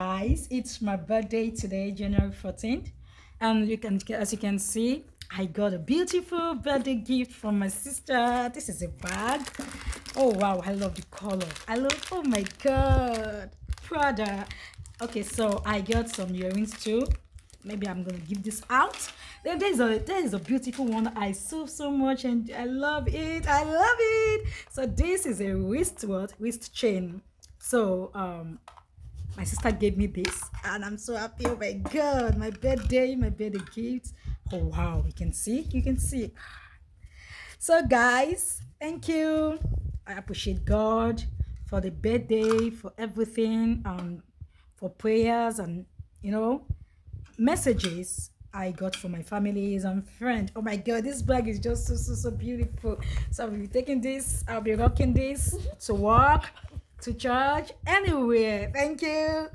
guys it's my birthday today january 14th and you can as you can see i got a beautiful birthday gift from my sister. This is a bag. Oh wow i love the color. I love oh my god prada. Okay so i got some earrings too. Maybe i'm gonna give this out. Then there's a there is a beautiful one i saw so much and i love it. I love it. So this is a wristwatch wrist chain. So um my sister gave me this and i'm so happy. Oh my god my birthday my birthday gift. Oh wow you can see you can see. So guys thank you. I appreciate god for the birthday for everything um for prayers and you know messages I got from my families and friends. Oh my god, this bag is just so so so beautiful. So I'll be taking this, I'll be rocking this to work, to church, anywhere. Thank you.